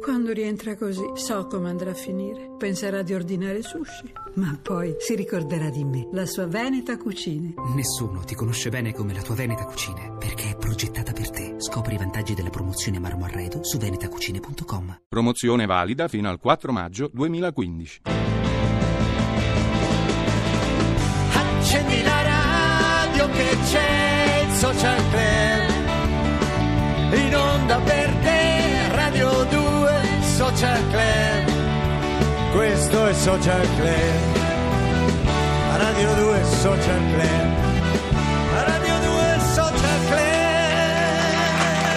Quando rientra così, so come andrà a finire. Penserà di ordinare sushi, ma poi si ricorderà di me, la sua Veneta Cucine. Nessuno ti conosce bene come la tua Veneta Cucine, perché è progettata per te. Scopri i vantaggi della promozione Marmo Arredo su venetacucine.com. Promozione valida fino al 4 maggio 2015. Accendi la radio che c'è il social club in onda per te Radio 2 Social Club. Questo è Social Club. Radio 2 Social Club. Radio 2 Social Club.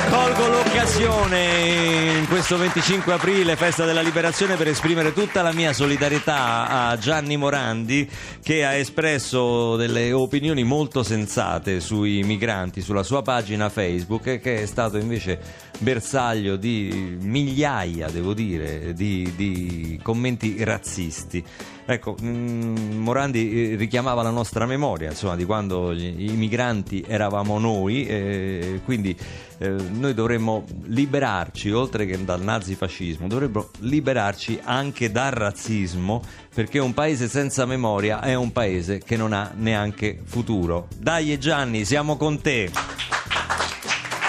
Colgo l'occasione in questo 25 aprile, festa della liberazione, per esprimere tutta la mia solidarietà a Gianni Morandi che ha espresso delle opinioni molto sensate sui migranti sulla sua pagina Facebook che è stato invece bersaglio di migliaia, devo dire, di, di commenti razzisti. Ecco, mm, Morandi eh, richiamava la nostra memoria, insomma, di quando i migranti eravamo noi, eh, quindi eh, noi dovremmo liberarci, oltre che dal nazifascismo, dovremmo liberarci anche dal razzismo, perché un paese senza memoria è un paese che non ha neanche futuro. Dai Gianni, siamo con te.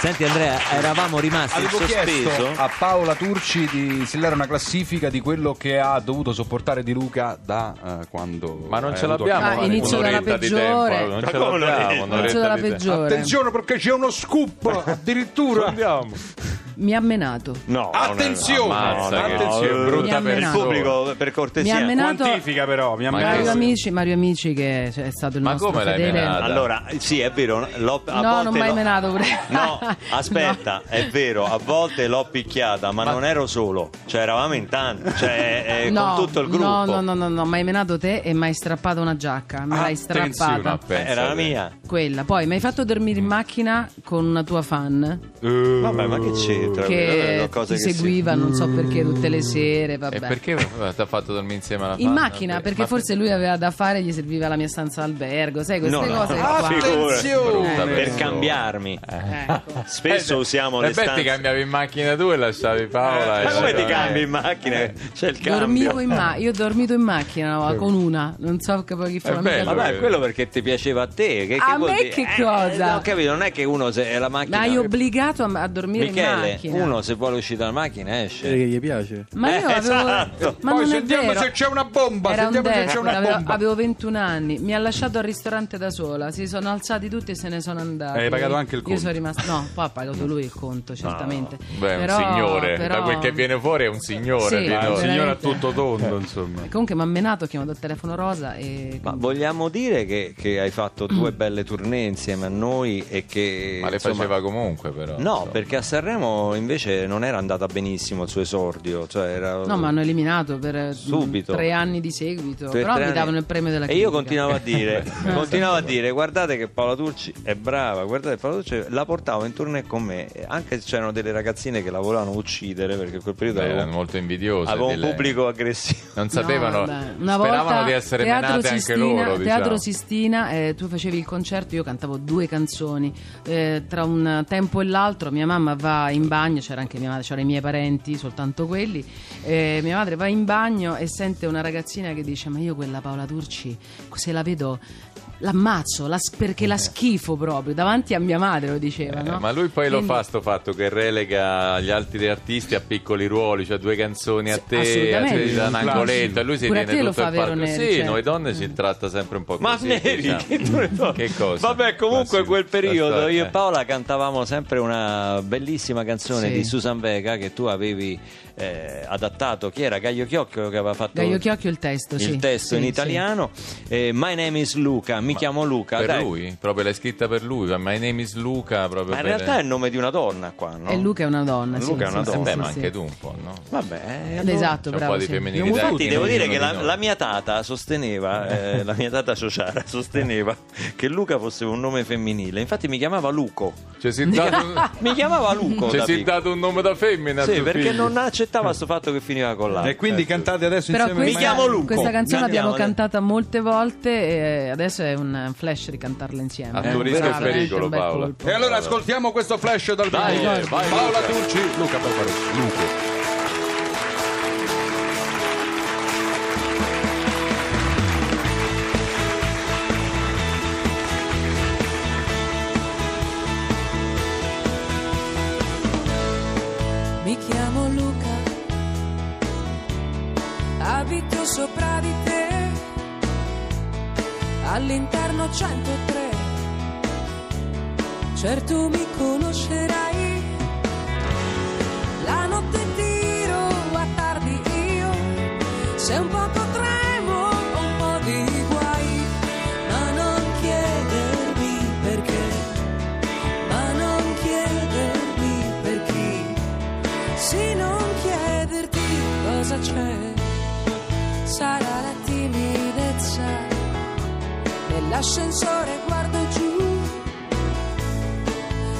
Senti Andrea, eravamo rimasti in Avevo chiesto sospeso. a Paola Turci di instillare una classifica di quello che ha dovuto sopportare di Luca da eh, quando. Ma non è ce l'abbiamo Ah, inizio dalla un'oretta di peggiore. non Ma ce come l'abbiamo un'oretta? Inizio dalla di tempo. peggiore. Attenzione perché c'è uno scoop addirittura. Andiamo. Mi ha menato. No, Attenzione, Ammazza, attenzione. Mi brutta ha il pubblico per Mi cortesia. ha menato Quantifica però, mi ha menato. Mario Amici, Mario Amici che è stato il Ma nostro come l'hai fedele. menato? Allora, sì, è vero, l'ho, a No, volte non mai l'ho- menato pure. No, aspetta, è vero, a volte l'ho picchiata, ma, non ero solo, cioè eravamo in tanti, cioè eh, No, con tutto il gruppo. no, no, no, no, no, mi hai menato te e mi hai strappato una giacca. Me l'hai Attenzione, strappata. ma pensa Era la te. mia. Quella. Poi mi hai fatto dormire in macchina con una tua fan Vabbè, ma che c'entra? Quelle che ti che si- seguiva, non so perché, tutte le sere. Vabbè. E perché ti ha fatto dormire insieme alla In fan? macchina, perché Ma- forse lui aveva da fare, gli serviva la mia stanza d'albergo, sai, queste No, no. cose Ah, qua. Attenzione. Brutta per cambiarmi. Ecco. Spesso usiamo le E beh, ti stanze. cambiavi in macchina tu e lasciavi Paola. Ma e come ti cambi in macchina? C'è il cambio. Dormivo in ma- io ho dormito in macchina no, con una, non so che poi chi fa bello, mica- Vabbè, quello perché ti piaceva a te. Che, A vuol me dire? che Eh, cosa? ho capito, non è che uno se è la macchina. Ma hai obbligato a, a dormire in Michele, macchina. uno se vuole uscire dalla macchina esce. che gli piace. Ma io Eh, avevo. esatto. Ma Poi non sentiamo se c'è una bomba, Era un sentiamo se c'è una avevo, bomba. avevo 21 anni, mi ha lasciato al ristorante da sola, si sono alzati tutti e se ne sono andati. Hai pagato anche il Io conto? sono rimasta. No, poi ha pagato lui il conto, certamente. Beh, è Però- un signore. però- Da quel che viene fuori è un signore. Sì, eh. Un signore a tutto tondo, insomma. Comunque mi ha menato, ho chiamato il telefono rosa e. Ma vogliamo dire che, che hai fatto due belle tournée insieme a noi e che... Ma le insomma, faceva comunque, però. No, insomma. perché a Sanremo invece non era andata benissimo il suo esordio, cioè era... No, mi hanno eliminato per eh, Subito. tre anni di seguito. Due, però tre mi anni. davano il premio della E critica. io continuavo a dire, continuavo a dire, guardate che Paola Turci è brava, guardate Paola Turci la portavo in tournée con me, anche se c'erano delle ragazzine che la volevano uccidere perché in quel periodo Beh, avevo, erano molto invidiose. avevo un lei. pubblico aggressivo. Non sapevano, No, speravano di essere Teatro menate Sistina, anche loro. Teatro diciamo. Sistina, eh, tu facevi il concerto, io cantavo due canzoni. Eh, tra un tempo e l'altro mia mamma va in bagno, c'era anche mia madre, c'erano i miei parenti, soltanto quelli. Eh, mia madre va in bagno e sente una ragazzina che dice: Ma io quella Paola Turci, se la vedo. L'ammazzo la- perché la schifo proprio davanti a mia madre lo diceva. Eh, no? Ma lui poi lo Quindi- fa sto fatto che relega gli altri artisti a piccoli ruoli, cioè due canzoni a te, a te da un angoletto e lui si Pure tiene lo tutto fa, il palco. Neri? Sì, Cioè- noi donne si tratta sempre un po' Ma così. Neri, diciamo. che, cosa? Vabbè, comunque Ma sì, quel periodo io e eh. Paola cantavamo sempre una bellissima canzone Sì. di Susan Vega che tu avevi eh, adattato. Chi era? Gaio Chiocchio che aveva fatto Gaio Chiocchio il testo, il sì. testo Sì, in sì. italiano. Eh, My name is Luca, mi chiamo Luca. Per dai. lui? Proprio l'hai scritta per lui? My name is Luca proprio Ma in per... realtà è il nome di una donna qua, no? E Luca è una donna. sì, Luca è una sì, donna. Eh beh, sì, ma sì. anche tu un po', no? Vabbè, allora- Esatto, C'è un bravo. po' di sì. femminilità. Infatti Tutti, devo dire che la, mia tata sosteneva, eh, la mia tata Ciociara sosteneva che Luca fosse un nome femminile. Infatti mi chiamava Luco. Ci si dato, Mi chiamava Luco. ci da si è dato un nome da femmina Sì, perché figlio. non accettava questo fatto che finiva con l'H. E quindi ecco. cantate adesso insieme questa, Mi chiamo Lupo. Questa canzone l'abbiamo cantata molte volte e adesso è un flash di cantarla insieme. A eh, turismo in pericolo, Paola. E allora ascoltiamo questo flash dal vivo. Vai, vai, Paola Luca. Turci, Luca Barbarossa. Luca. Mi chiamo abito sopra di te, all'interno 103. Certo mi conoscerai, la notte tiro a tardi io, se un poco nell'ascensore guardo giù.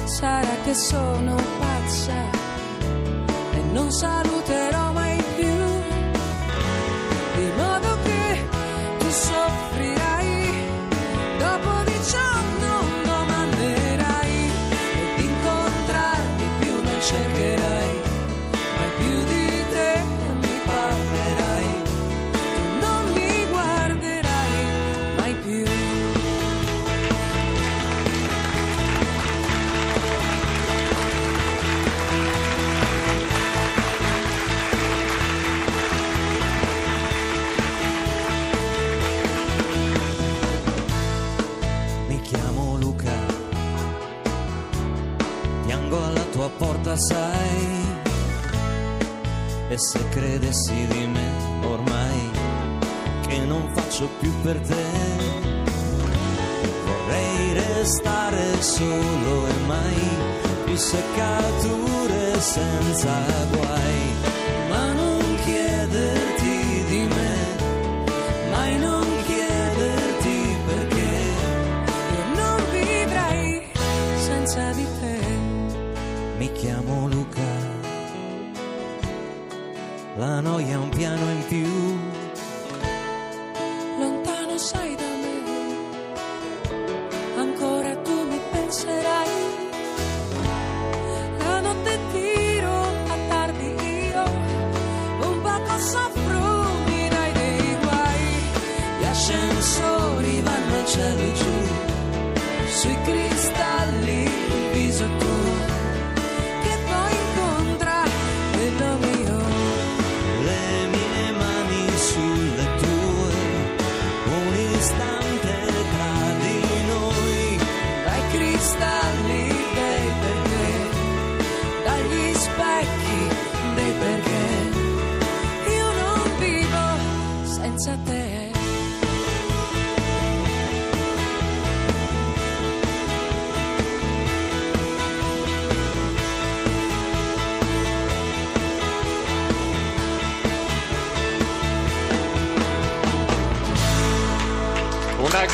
Sarà che sono pazza e non saluterò se credessi di me ormai che non faccio più per te, vorrei restare solo e mai più seccature senza guai. Noia un piano in più, un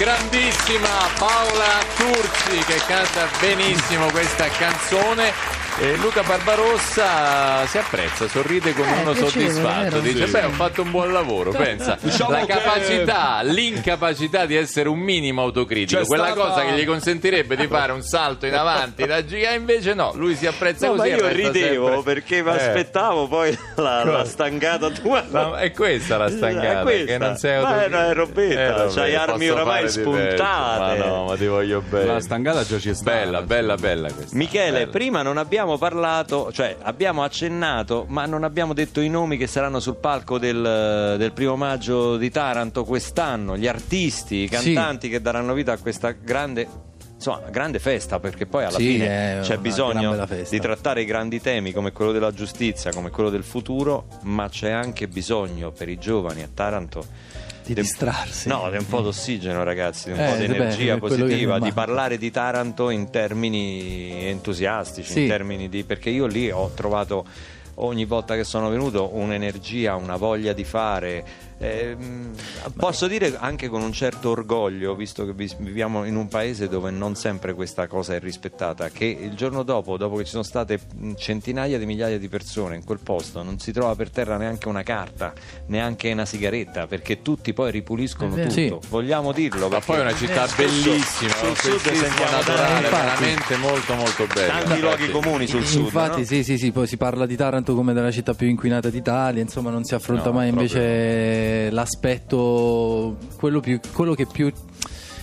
grandissima Paola Turci che canta benissimo questa canzone. E Luca Barbarossa si apprezza, sorride come Eh, uno piacevole, soddisfatto. vero? Dice: Sì. Beh, ho fatto un buon lavoro. Pensa, Diciamo la che- capacità, l'incapacità di essere un minimo autocritico, C'è quella stata- cosa che gli consentirebbe di fare un salto in avanti da giga, invece no, lui si apprezza No, ma così. e io ridevo sempre- perché mi Eh. aspettavo poi la, la stangata tua. No, è questa la stangata questa. che non sei Ma autocritico. è robetta, Eh, c'hai armi oramai spuntate. Ma no, ma ti voglio bene. La stangata già ci è stata. Bella, bella, bella questa. Michele, Bella. prima non abbiamo parlato, cioè abbiamo accennato, ma non abbiamo detto i nomi che saranno sul palco del, del primo maggio di Taranto quest'anno, gli artisti, i Sì. cantanti che daranno vita a questa grande. Insomma, grande festa perché poi alla Sì, fine c'è bisogno di trattare i grandi temi come quello della giustizia, come quello del futuro, ma c'è anche bisogno per i giovani a Taranto Di distrarsi. No, di un po' d'ossigeno, ragazzi, di un Eh, po' di energia positiva, di parlare di Taranto in termini entusiastici, Sì. in termini di. perché io lì ho trovato ogni volta che sono venuto un'energia, una voglia di fare. Ehm, posso dire anche con un certo orgoglio, visto che vi- viviamo in un paese dove non sempre questa cosa è rispettata, che il giorno dopo, dopo che ci sono state centinaia di migliaia di persone in quel posto, non si trova per terra neanche una carta, neanche una sigaretta, perché tutti poi ripuliscono tutto. Sì. Vogliamo dirlo. Ma poi è una città bellissima, sul sud sentiamo naturale, infatti. veramente molto molto bello. tanti luoghi comuni sul sud. Infatti, no? sì, sì, sì, poi si parla di Taranto come della città più inquinata d'Italia, insomma, non si affronta No, mai proprio l'aspetto, quello, più, quello che più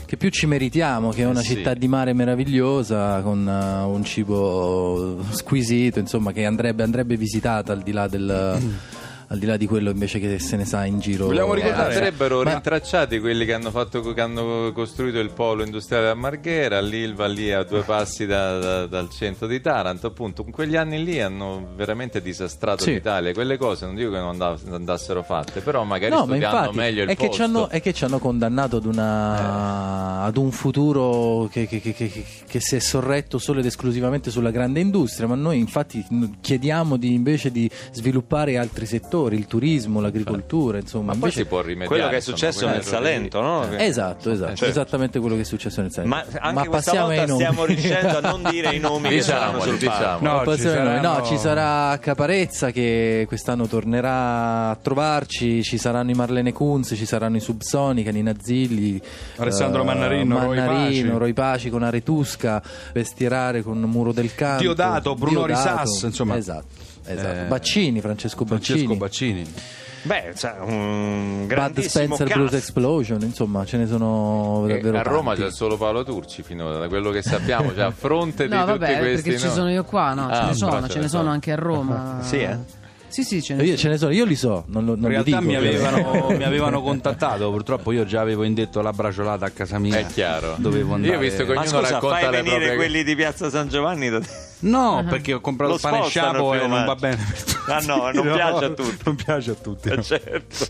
che più ci meritiamo, che è una Eh sì. città di mare meravigliosa, con eh, un cibo squisito, insomma, che andrebbe, andrebbe visitata al di là del... Al di là di quello invece che se ne sa in giro. Vogliamo Eh, ricordare- andrebbero Ma- rintracciati quelli che hanno, fatto, che hanno costruito il polo industriale a Marghera, l'Ilva lì a due passi da- da- dal centro di Taranto, appunto. In quegli anni lì hanno veramente disastrato Sì. l'Italia. Quelle cose non dico che non andav- andassero fatte, però magari No, ma studiando infatti meglio il è che, posto. hanno, è che ci hanno condannato ad, una- ad un futuro che, che- che- che- che si è sorretto solo ed esclusivamente sulla grande industria, ma noi infatti chiediamo di, invece di sviluppare altri settori, il turismo, l'agricoltura, insomma. Ma poi invece- si può rimediare. Quello che è insomma, successo quelle nel. Salento, no? Che- Esatto, esatto, certo. esattamente quello che è successo nel Salento. Ma anche questa passiamo volta ai nomi. stiamo riuscendo a non dire i nomi che sul palco. diciamo. No, Ma ci saranno- No, ci sarà Caparezza che quest'anno tornerà a trovarci, ci saranno i Marlene Kunz, ci saranno i Subsonica, Nina Zilli, Alessandro eh, Mannarino, Mannarino, Paci. Roy Paci con Aretusca, Vestierare con Muro del Canto, Diodato, Bruno Diodato. Risas, insomma. Esatto, esatto. Eh, Baccini, Francesco Baccini. Francesco Baccini. Beh, cioè, un Bud Spencer cast. Blues Explosion, insomma, ce ne sono davvero a Roma tanti. c'è solo Paolo Turci finora, da quello che sappiamo, cioè a fronte di No, tutti vabbè, questi perché ci no. sono io qua, no, ce Ah, ne sono, però ce ne sono anche a Roma. Sì, eh? Sì, sì, ce ne Io sono. ce ne sono, io li so, non, lo, non In li realtà dico. mi avevano, mi avevano contattato, purtroppo io già avevo indetto la braciolata a casa mia. È chiaro. Dovevo andare. Io ho visto che Ma ognuno scusa, racconta fai le venire proprie quelli di Piazza San Giovanni da te? No, perché ho comprato Lo il pane sciapo e non va bene. Ah, no, non No, piace a tutti. Non piace a tutti. Eh, no. certo.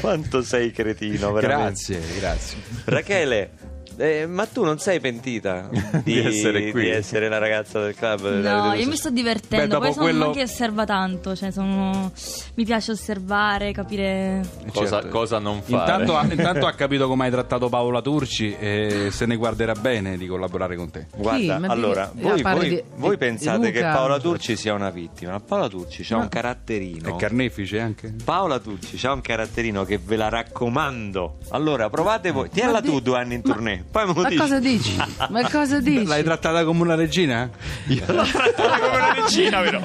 Quanto sei cretino, veramente. Grazie, grazie. Rachele, eh, ma tu non sei pentita di, Di essere qui? di essere la ragazza del club? No, io mi sto divertendo, Beh, poi sono quello- uno che osserva tanto, cioè sono... mi piace osservare, capire... Cosa, Certo. cosa non fare? Intanto, ha- intanto ha capito come hai trattato Paola Turci e se ne guarderà bene di collaborare con te. Guarda, ma allora, voi, voi- di- voi pensate di che Luca. Paola Turci sia una vittima, ma Paola Turci ha un caratterino. È carnefice anche? Paola Turci ha un caratterino che ve la raccomando. Allora, provate voi. Tienla tu due anni in tournée, poi me lo Ma dici. cosa dici? Ma cosa dici? L'hai trattata come una regina? L'ho trattata come una regina, però.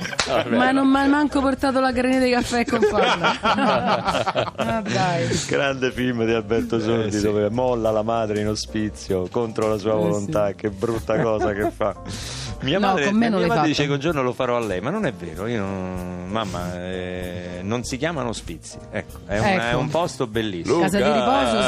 Ma non mi ha manco portato la granita di caffè con farla. Ma dai. Grande film di Alberto Sordi dove molla la madre in ospizio contro la sua Eh, volontà, che brutta cosa che fa. Mia No, madre, con me non mia madre dice che un giorno lo farò a lei, ma non è vero. Io non- mamma, eh, non si chiamano ospizi. Ecco, è, un, Ecco. è un posto bellissimo. Casa di riposo,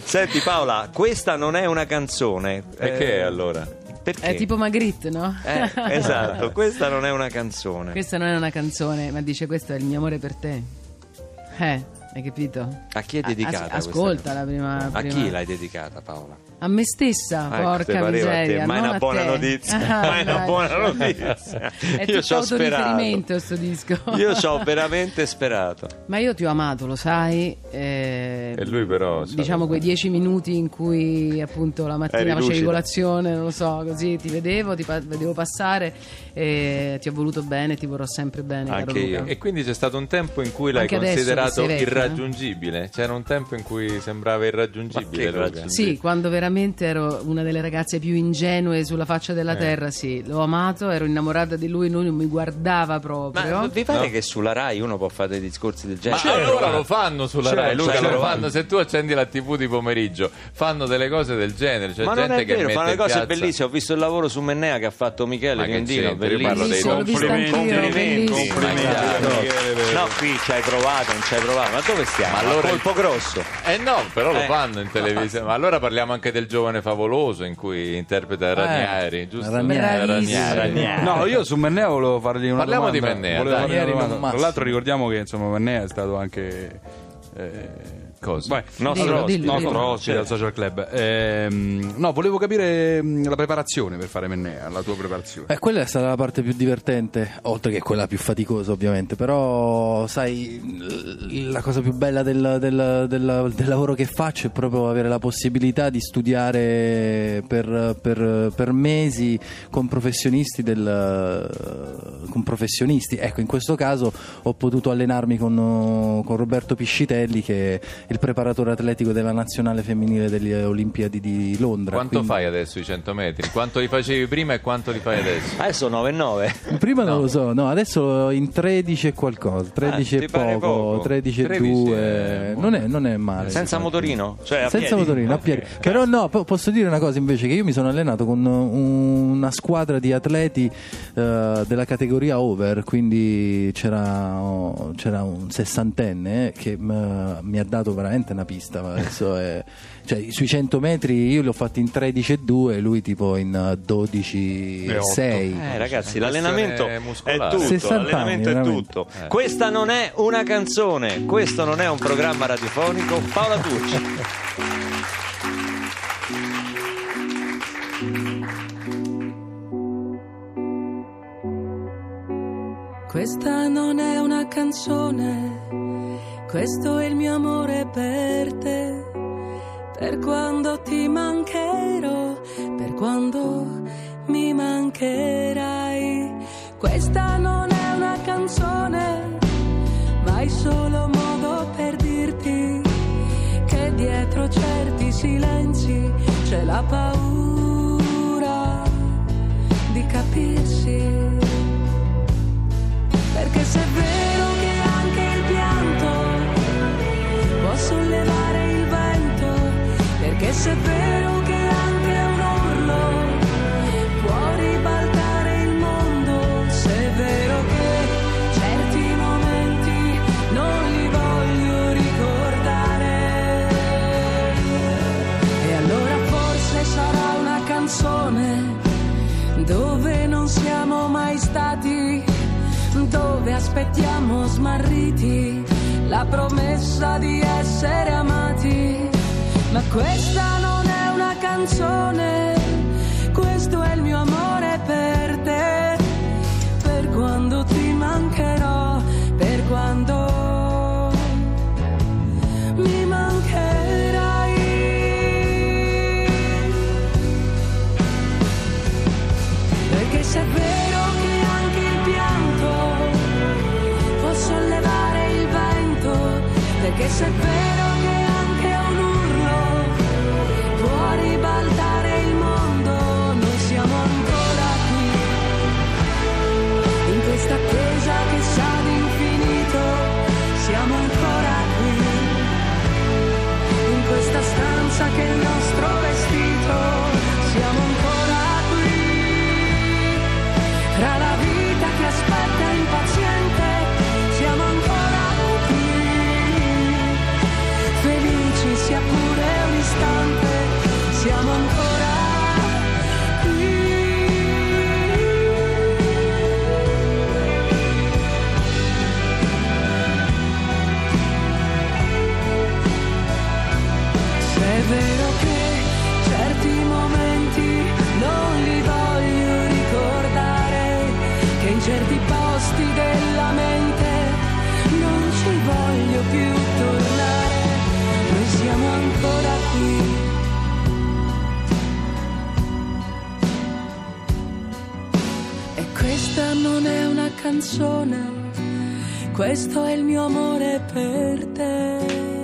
Senti Paola, questa non è una canzone. E che è allora? Perché? È tipo Magritte, no? Eh, esatto, questa non è una canzone. Questa non è una canzone, ma dice questo è il mio amore per te. Eh, hai capito? A chi è dedicata? Questa ascolta la prima, canzone? A prima- chi l'hai dedicata Paola? A me stessa, Ecco, te porca a miseria. ma è una a buona notizia, Ah, ma è una buona notizia. È Io tutto autoriferimento sto disco. Io ci ho veramente sperato. Ma io ti ho amato, lo sai. eh, E lui però, sa- Diciamo quei dieci minuti in cui appunto la mattina facevi colazione, non lo so, così ti vedevo, ti pa- vedevo passare e ti ho voluto bene, ti vorrò sempre bene. caro Anche io. Luca. E quindi c'è stato un tempo in cui l'hai Anche adesso considerato vecchia, eh? irraggiungibile? C'era un tempo in cui sembrava irraggiungibile. Sì, quando veramente ero una delle ragazze più ingenue sulla faccia Eh. della terra, sì, l'ho amato, ero innamorata di lui, lui non mi guardava proprio. Ma vi pare No. che sulla Rai uno può fare dei discorsi del Ma genere? allora lo fanno sulla Certo, Rai, Luca, certo. lo fanno. Se tu accendi la TV di pomeriggio, fanno delle cose del genere. C'è Ma gente non è che vero, fanno le cose bellissime. Ho visto il lavoro su Mennea che ha fatto Michele Ma che Biondino, c'entra? Io parlo dei complimenti. Complimenti. chiaro. No, qui ci hai provato, non ci hai provato. Ma dove stiamo? Ma allora- colpo grosso. Eh no, però lo Eh. fanno in televisione. Ma allora parliamo anche del giovane favoloso in cui interpreta Ranieri, giusto? Ranieri. Bravissimo. Ranieri. No, io su Mennea volevo fargli una Parliamo domanda. di Mennea, Tra l'altro ricordiamo che insomma Mennea è stato anche... eh, Cosa? Nostro ospite. al social club Ehm, no volevo capire mh, la preparazione per fare Mennea la tua preparazione Eh, quella è stata la parte più divertente, oltre che quella più faticosa ovviamente, però sai, la cosa più bella del, del- del- del lavoro che faccio è proprio avere la possibilità di studiare per, per- per mesi con professionisti, del, con professionisti. Ecco, in questo caso ho potuto allenarmi con, con Roberto Piscitelli che il preparatore atletico della nazionale femminile delle Olimpiadi di Londra. Quanto quindi- fai adesso i 100 metri? Quanto li facevi prima e quanto li fai adesso? Adesso 9 e 9. Prima non lo so, no, adesso in 13 e qualcosa, 13 Ah, e poco, poco? 13 e 13 2, è non, è, non è male. Senza motorino? Cioè a Senza piedi? motorino, a piedi. Però no, po- posso dire una cosa invece, che io mi sono allenato con una squadra di atleti eh, della categoria over, quindi c'era, oh, c'era un sessantenne eh, che m- mi ha dato veramente una pista, ma adesso è- cioè, sui 100 metri io li ho fatti in 13 e 2 e lui tipo in eh, 12 e E otto. 6. Eh, ragazzi, l'allenamento è muscolare. tutto. 60 anni, L'allenamento è tutto. Questa non è una canzone, questo non è un programma radiofonico. Paola Tucci. Questa non è una canzone, questo è il mio amore per te. Per quando ti mancherò, per quando mi mancherai. Questa non è una canzone, ma è solo modo per dirti che dietro certi silenzi c'è la paura di capirsi. Se è vero che anche un urlo può ribaltare il mondo, se è vero che certi momenti non li voglio ricordare. E allora forse sarà una canzone dove non siamo mai stati, dove aspettiamo smarriti la promessa di essere amati. Ma questa non è una canzone, questo è il mio amore per te, per quando ti mancherò, per quando mi mancherai. Perché se è vero che anche il pianto può sollevare il vento, perché se è vero canzone, questo è il mio amore per te.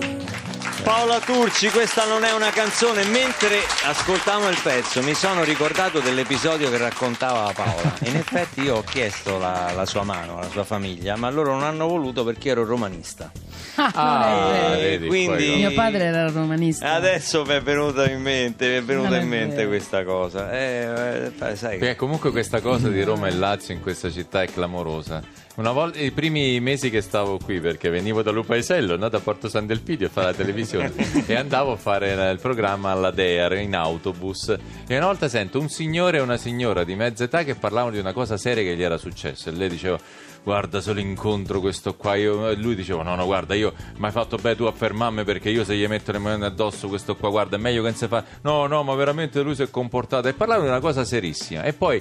Paola Turci, questa non è una canzone. Mentre ascoltavo il pezzo mi sono ricordato dell'episodio che raccontava Paola. In effetti io ho chiesto la, la sua mano alla sua famiglia, ma loro non hanno voluto perché ero romanista. Ah, vero. vedi, quindi- poi- Mio padre era romanista. Adesso mi è venuta in mente, mi è venuta in mente vero. questa cosa. Eh, eh, sai Perché comunque questa cosa di Roma e Lazio in questa città è clamorosa. Una volta, i primi mesi che stavo qui, perché venivo da Lupaesello, andato a Porto San Delpidio a fare la televisione e andavo a fare il programma alla DEAR in autobus. E una volta sento un signore e una signora di mezza età che parlavano di una cosa seria che gli era successa. E lei diceva guarda se lo incontro questo qua. Io... e lui diceva no no guarda io mi hai fatto bene tu a fermarmi perché io se gli metto le mani addosso questo qua guarda è meglio che non si fa. No no ma veramente lui si è comportato. E parlavano di una cosa serissima. E poi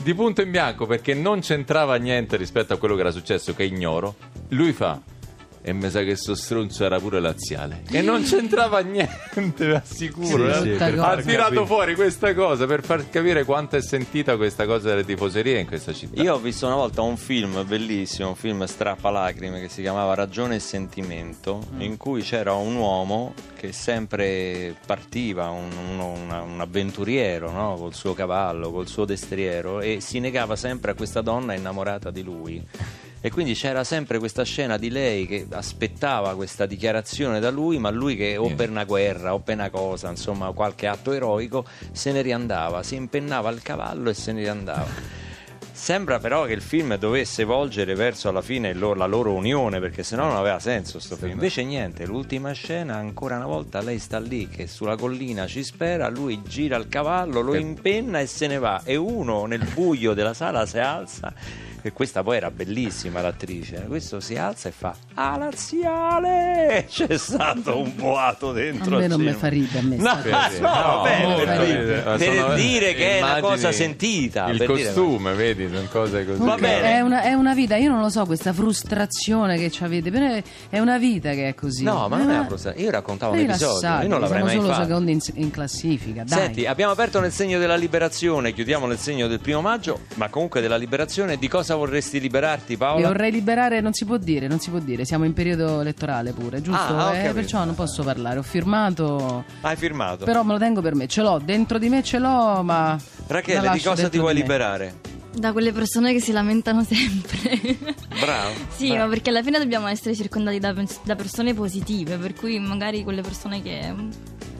di punto in bianco perché non c'entrava niente rispetto a quello che era successo che ignoro lui fa e mi sa che sto stronzo era pure laziale e non c'entrava niente, vi assicuro. Sì, sì, eh. per ha far tirato capire. fuori questa cosa per far capire quanto è sentita questa cosa delle tifoserie in questa città. Io ho visto una volta un film bellissimo, un film strappalacrime che si chiamava Ragione e Sentimento, in cui c'era un uomo che sempre partiva, un, uno- una- un avventuriero no? col suo cavallo, col suo destriero e si negava sempre a questa donna innamorata di lui. E quindi c'era sempre questa scena di lei che aspettava questa dichiarazione da lui, ma lui che o per una guerra o per una cosa, insomma, qualche atto eroico, se ne riandava, si impennava al cavallo e se ne riandava. Sembra però che il film dovesse volgere verso alla fine loro- la loro unione, perché sennò non aveva senso sto film. Invece niente, l'ultima scena, ancora una volta lei sta lì che sulla collina ci spera, lui gira il cavallo, lo impenna e se ne va. E uno nel buio della sala si alza. E questa poi era bellissima l'attrice. Questo si alza e fa: Ah, laziale! C'è stato un boato A dentro. me al non mi fa ridere a me. No, no, vabbè, molto per, per sono- dire che è una cosa sentita. Il per dire- costume, vedi, sono cose così. Va bene. È una, è una vita, io non lo so, questa frustrazione che avete, però è- una vita che è così. No, ma non è una cosa. Io raccontavo un episodio, io non l'avrei siamo mai solo fatto. secondi in, in classifica, dai. Senti, abbiamo aperto nel segno della liberazione, chiudiamo nel segno del primo maggio, ma comunque della liberazione. Di cosa vorresti liberarti, Mi Paola? vorrei liberare, non si può dire, non si può dire, siamo in periodo elettorale pure, giusto? Ah, Eh, perciò non posso parlare, ho firmato, Hai firmato. però me lo tengo per me, ce l'ho, dentro di me ce l'ho, ma... Rachele, di cosa ti vuoi liberare? Da quelle persone che si lamentano sempre. Bravo. sì, bravo. ma perché alla fine dobbiamo essere circondati da, da persone positive, per cui magari quelle persone che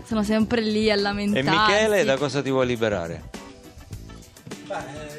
sono sempre lì a E lamentarsi. Michele, da cosa ti vuoi liberare?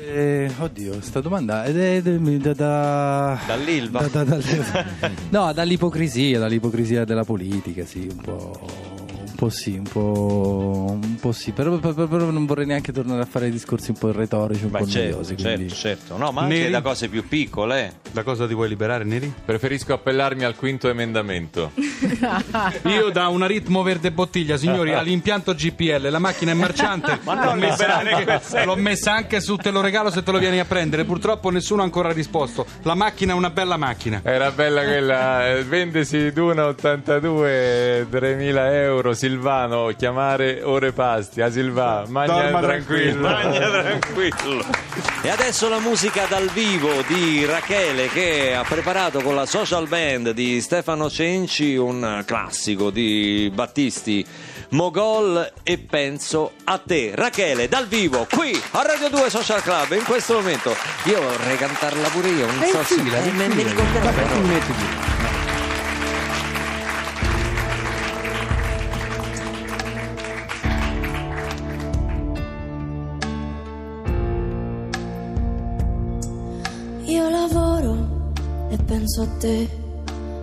Eh, oddio, sta domanda è è- è- da, da- Dall'Ilva? da- da- da- no, dall'ipocrisia, dall'ipocrisia della politica, sì, un po'. Un po' sì, un po', un po' sì, però, però- però non vorrei neanche tornare a fare discorsi un po' retorici, un Beh, po' certo, noiosi. certo, quindi- certo. No, ma anche Neri? da cose più piccole. eh. Da cosa ti vuoi liberare, Neri? Preferisco appellarmi al quinto emendamento. Io da una ritmo verde bottiglia, signori, all'impianto GPL, la macchina è marciante. Ma non l'ho, messa liberare anche, l'ho messa anche su te lo regalo se te lo vieni a prendere. Purtroppo nessuno ha ancora risposto. La macchina è una bella macchina. Era bella quella, eh, vendesi Duna 82, 3.000 euro, Silvano, chiamare ore pasti, a Silvano, magna tranquillo. Magna tranquillo. E adesso la musica dal vivo di Rachele che ha preparato con la social band di Stefano Cenci un classico di Battisti. Mogol e penso a te Rachele dal vivo qui a Radio 2 Social Club in questo momento io vorrei cantarla pure io non È so se me fila. ricorderò penso a te,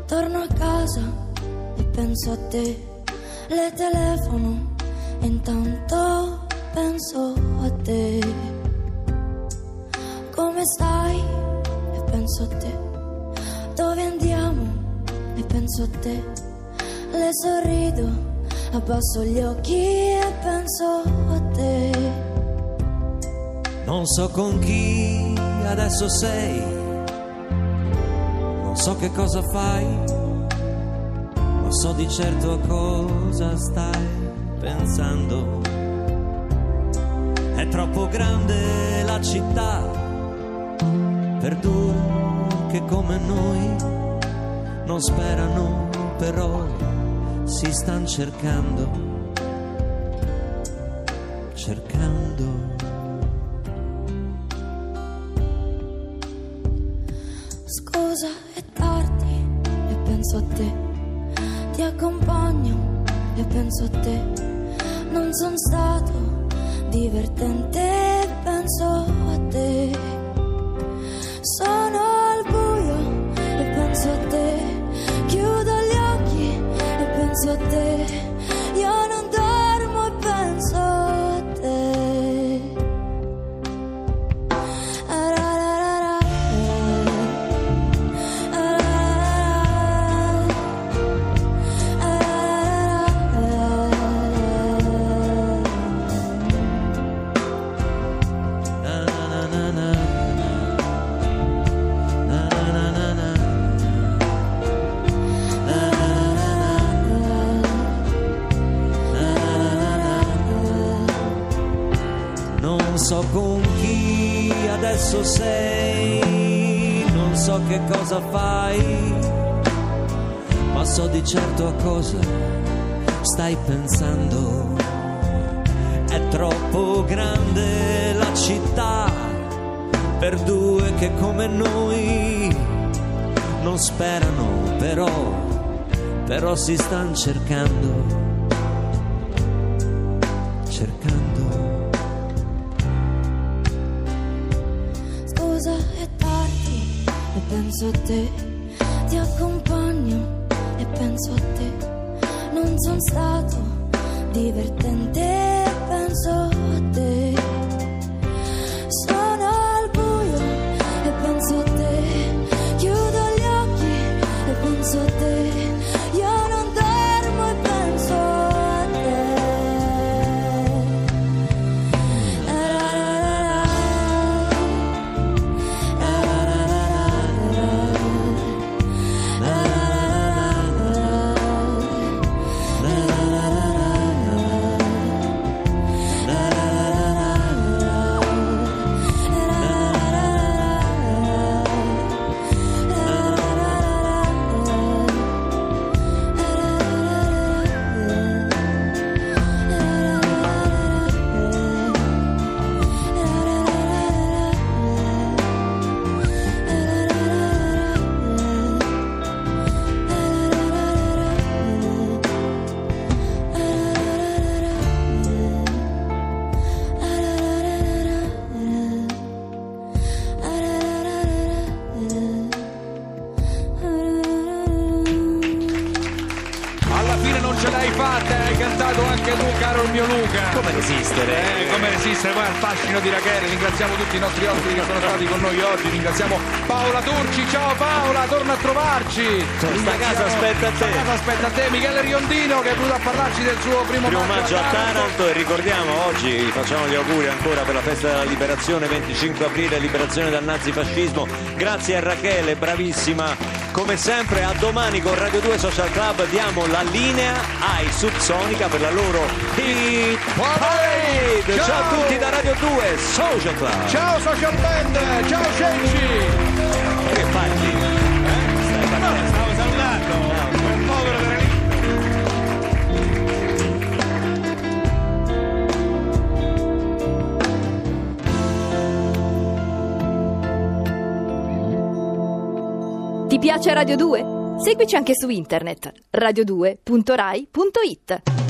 torno a casa e penso a te, le telefono e intanto penso a te. Come stai? E penso a te. Dove andiamo? E penso a te. Le sorrido, abbasso gli occhi e penso a te. Non so con chi adesso sei, so che cosa fai, ma so di certo a cosa stai pensando. È troppo grande la città per due che come noi non sperano, però si stanno cercando, cercando. Penso a te. Ti accompagno e penso a te. Non sono stato divertente penso a te. Cosa fai, ma so di certo a cosa stai pensando. È troppo grande la città per due che come noi non sperano, però, però si stanno cercando, cercando. Scusa è e penso a te, ti accompagno e penso a te. Non sono stato divertente e penso a te. Tutti i nostri ospiti che sono stati con noi oggi. Ringraziamo Paola Turci. Ciao Paola, torna a trovarci. Sta Ringraziamo- casa aspetta a te. Sta casa aspetta a te. Michele Riondino che è venuto a parlarci del suo primo, Primo maggio a Taranto e ricordiamo oggi, facciamo gli auguri ancora per la festa della liberazione, 25 aprile, liberazione dal nazifascismo. Grazie a Rachele, bravissima. Come sempre, a domani con Radio 2 Social Club diamo la linea ai Subsonica per la loro hit parade. Ciao, a tutti da Radio 2 Social Club. Ciao Social Band, ciao Cenci. Piace Radio 2? Seguici anche su internet radio2.rai.it.